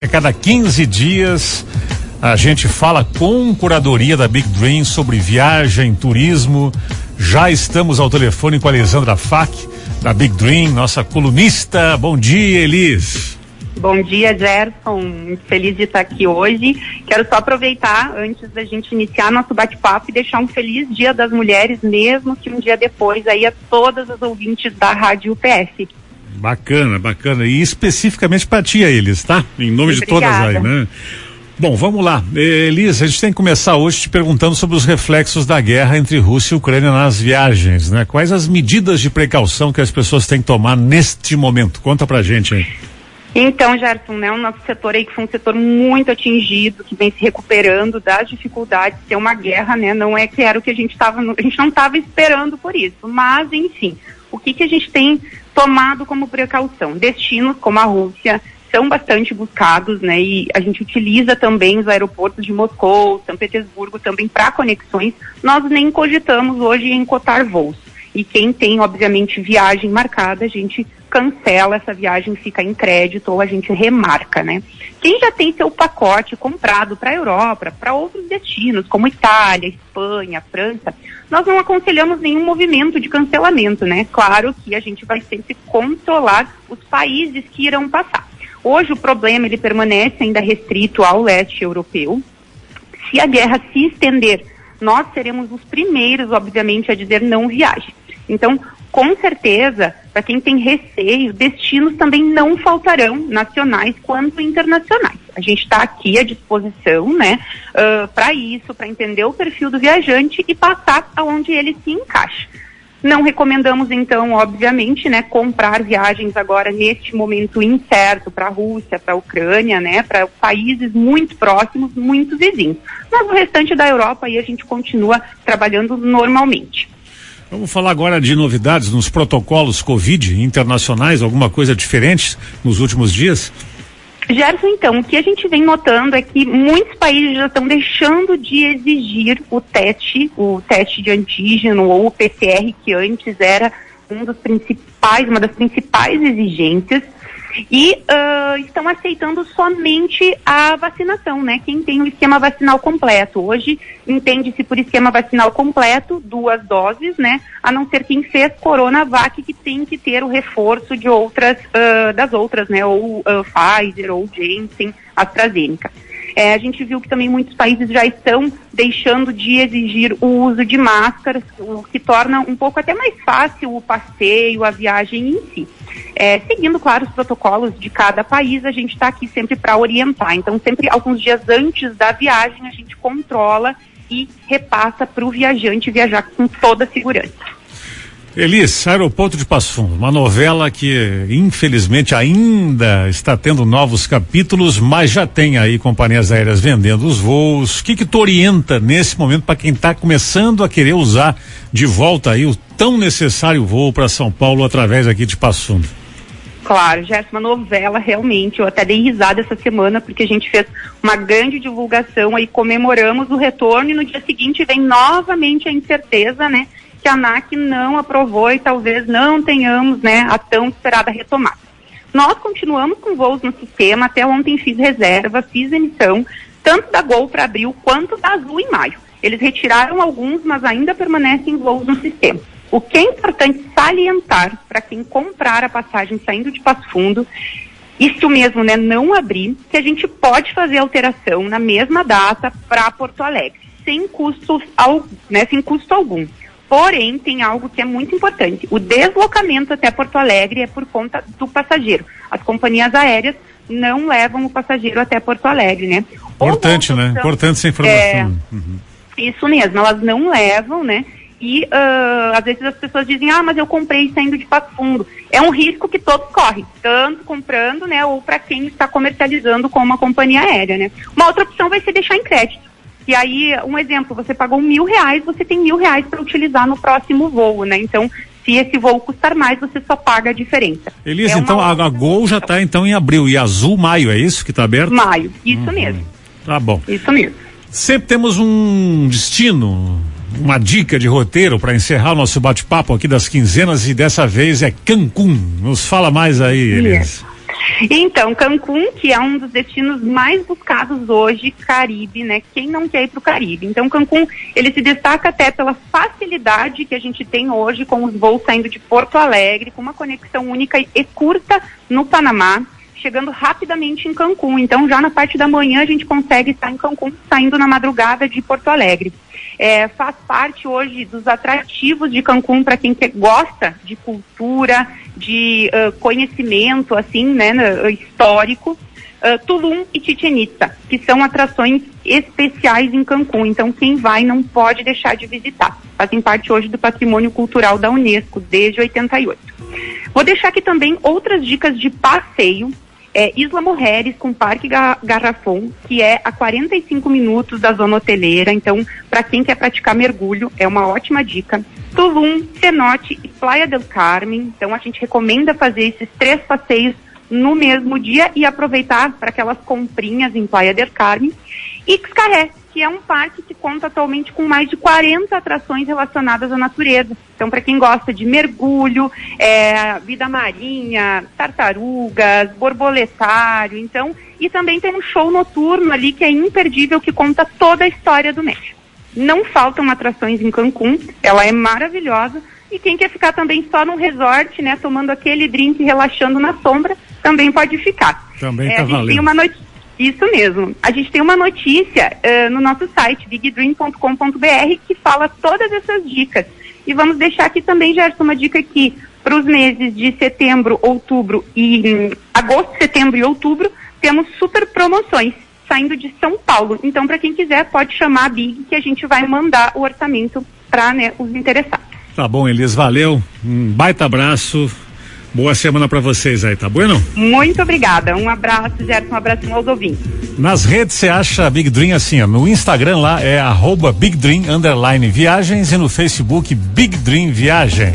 A cada 15 dias a gente fala com curadoria da Big Dream sobre viagem, turismo. Já estamos ao telefone com a Elisandra Fac, da Big Dream, nossa colunista. Bom dia, Elis. Bom dia, Gerson. Feliz de estar aqui hoje. Quero só aproveitar, antes da gente iniciar nosso bate-papo, e deixar um feliz Dia das Mulheres, mesmo que um dia depois, aí a todas as ouvintes da Rádio UPS. Bacana, bacana. E especificamente para ti, eles, tá? Em nome de todas aí, né? Bom, vamos lá. Elisa, a gente tem que começar hoje te perguntando sobre os reflexos da guerra entre Rússia e Ucrânia nas viagens, né? Quais as medidas de precaução que as pessoas têm que tomar neste momento? Conta pra gente aí. Então, Gerson, né, o nosso setor aí que foi um setor muito atingido, que vem se recuperando das dificuldades de ter uma guerra, né? Não é que era o que a gente estava, a gente não estava esperando por isso, mas enfim, o que que a gente tem tomado como precaução. Destinos como a Rússia são bastante buscados, né? E a gente utiliza também os aeroportos de Moscou, São Petersburgo também para conexões. Nós nem cogitamos hoje em cotar voos. E quem tem, obviamente, viagem marcada, a gente cancela essa viagem, fica em crédito ou a gente remarca, né? Quem já tem seu pacote comprado para a Europa, para outros destinos, como Itália, Espanha, França, nós não aconselhamos nenhum movimento de cancelamento, né? Claro que a gente vai sempre controlar os países que irão passar. Hoje o problema ele permanece ainda restrito ao leste europeu. Se a guerra se estender, nós seremos os primeiros, obviamente, a dizer não viaje. Então, com certeza, para quem tem receio, destinos também não faltarão, nacionais quanto internacionais. A gente está aqui à disposição, né, uh, para isso, para entender o perfil do viajante e passar aonde ele se encaixa. Não recomendamos, então, obviamente, né, comprar viagens agora neste momento incerto para a Rússia, para a Ucrânia, né, para países muito próximos, muito vizinhos. Mas o restante da Europa aí a gente continua trabalhando normalmente. Vamos falar agora de novidades nos protocolos Covid internacionais, alguma coisa diferente nos últimos dias? Gerson, então, o que a gente vem notando é que muitos países já estão deixando de exigir o teste, o teste de antígeno ou o PCR, que antes era um dos principais, uma das principais exigências e uh, estão aceitando somente a vacinação, né? Quem tem o esquema vacinal completo. Hoje entende-se por esquema vacinal completo duas doses, né? A não ser quem fez Coronavac que tem que ter o reforço de outras uh, das outras, né? Ou uh, Pfizer ou Janssen, AstraZeneca. É, a gente viu que também muitos países já estão deixando de exigir o uso de máscaras, o que torna um pouco até mais fácil o passeio, a viagem em si. É, seguindo, claro, os protocolos de cada país, a gente está aqui sempre para orientar. Então, sempre alguns dias antes da viagem, a gente controla e repassa para o viajante viajar com toda a segurança. Elis, Aeroporto de Passo Fundo, uma novela que infelizmente ainda está tendo novos capítulos, mas já tem aí companhias aéreas vendendo os voos. O que que tu orienta nesse momento para quem está começando a querer usar de volta aí o tão necessário voo para São Paulo através aqui de Passo Fundo? Claro, é uma novela realmente. Eu até dei risada essa semana porque a gente fez uma grande divulgação aí comemoramos o retorno e no dia seguinte vem novamente a incerteza, né? que a ANAC não aprovou e talvez não tenhamos né, a tão esperada retomada. Nós continuamos com voos no sistema, até ontem fiz reserva, fiz emissão, tanto da Gol para abril quanto da Azul em maio. Eles retiraram alguns, mas ainda permanecem voos no sistema. O que é importante salientar para quem comprar a passagem saindo de Passo Fundo, isso mesmo, né, não abrir, que a gente pode fazer alteração na mesma data para Porto Alegre, sem custo, né, sem custo algum. Porém, tem algo que é muito importante. O deslocamento até Porto Alegre é por conta do passageiro. As companhias aéreas não levam o passageiro até Porto Alegre, né? Importante, né? Importante essa informação. É, uhum. Isso mesmo, elas não levam, né? E uh, às vezes as pessoas dizem, ah, mas eu comprei saindo de Passo Fundo. É um risco que todos correm, tanto comprando, né, ou para quem está comercializando com uma companhia aérea, né? Uma outra opção vai ser deixar em crédito. E aí, um exemplo, você pagou mil reais, você tem mil reais para utilizar no próximo voo, né? Então, se esse voo custar mais, você só paga a diferença. Elisa, é então a, a Gol já está então em abril e Azul maio, é isso que está aberto? Maio, isso uhum. mesmo. Tá bom. Isso mesmo. Sempre temos um destino, uma dica de roteiro para encerrar o nosso bate-papo aqui das quinzenas e dessa vez é Cancún. Nos fala mais aí, Elisa. Então, Cancún, que é um dos destinos mais buscados hoje, Caribe, né? Quem não quer ir para o Caribe? Então, Cancún, ele se destaca até pela facilidade que a gente tem hoje com os voos saindo de Porto Alegre, com uma conexão única e curta no Panamá, chegando rapidamente em Cancún. Então, já na parte da manhã a gente consegue estar em Cancún, saindo na madrugada de Porto Alegre. É, faz parte hoje dos atrativos de Cancún para quem que gosta de cultura, de uh, conhecimento, assim, né, histórico. Uh, Tulum e Chichen Itza, que são atrações especiais em Cancún. Então, quem vai não pode deixar de visitar. Fazem parte hoje do patrimônio cultural da Unesco, desde 88. Vou deixar aqui também outras dicas de passeio é Isla Mujeres com Parque Garrafon, que é a 45 minutos da zona hoteleira. Então, para quem quer praticar mergulho, é uma ótima dica. Tulum, Cenote e Playa del Carmen. Então, a gente recomenda fazer esses três passeios no mesmo dia e aproveitar para aquelas comprinhas em Playa del Carmen. E Xcarré, que é um parque que conta atualmente com mais de 40 atrações relacionadas à natureza. Então, para quem gosta de mergulho, é, vida marinha, tartarugas, borboletário, então, e também tem um show noturno ali que é imperdível, que conta toda a história do México. Não faltam atrações em Cancún, ela é maravilhosa. E quem quer ficar também só num resort, né, tomando aquele drink, relaxando na sombra, também pode ficar. Também é, tá valendo. Tem uma noite isso mesmo. A gente tem uma notícia uh, no nosso site, bigdream.com.br, que fala todas essas dicas. E vamos deixar aqui também, Gerson, uma dica aqui para os meses de setembro, outubro e um, agosto, setembro e outubro, temos super promoções saindo de São Paulo. Então, para quem quiser, pode chamar a Big que a gente vai mandar o orçamento para né, os interessados. Tá bom, Elis, valeu. Um baita abraço. Boa semana para vocês aí, tá bueno? Muito obrigada. Um abraço, Gerson, um abraço aos ouvintes. Nas redes você acha Big Dream assim, ó, no Instagram lá é arroba Big Dream underline viagens e no Facebook Big Dream Viagens.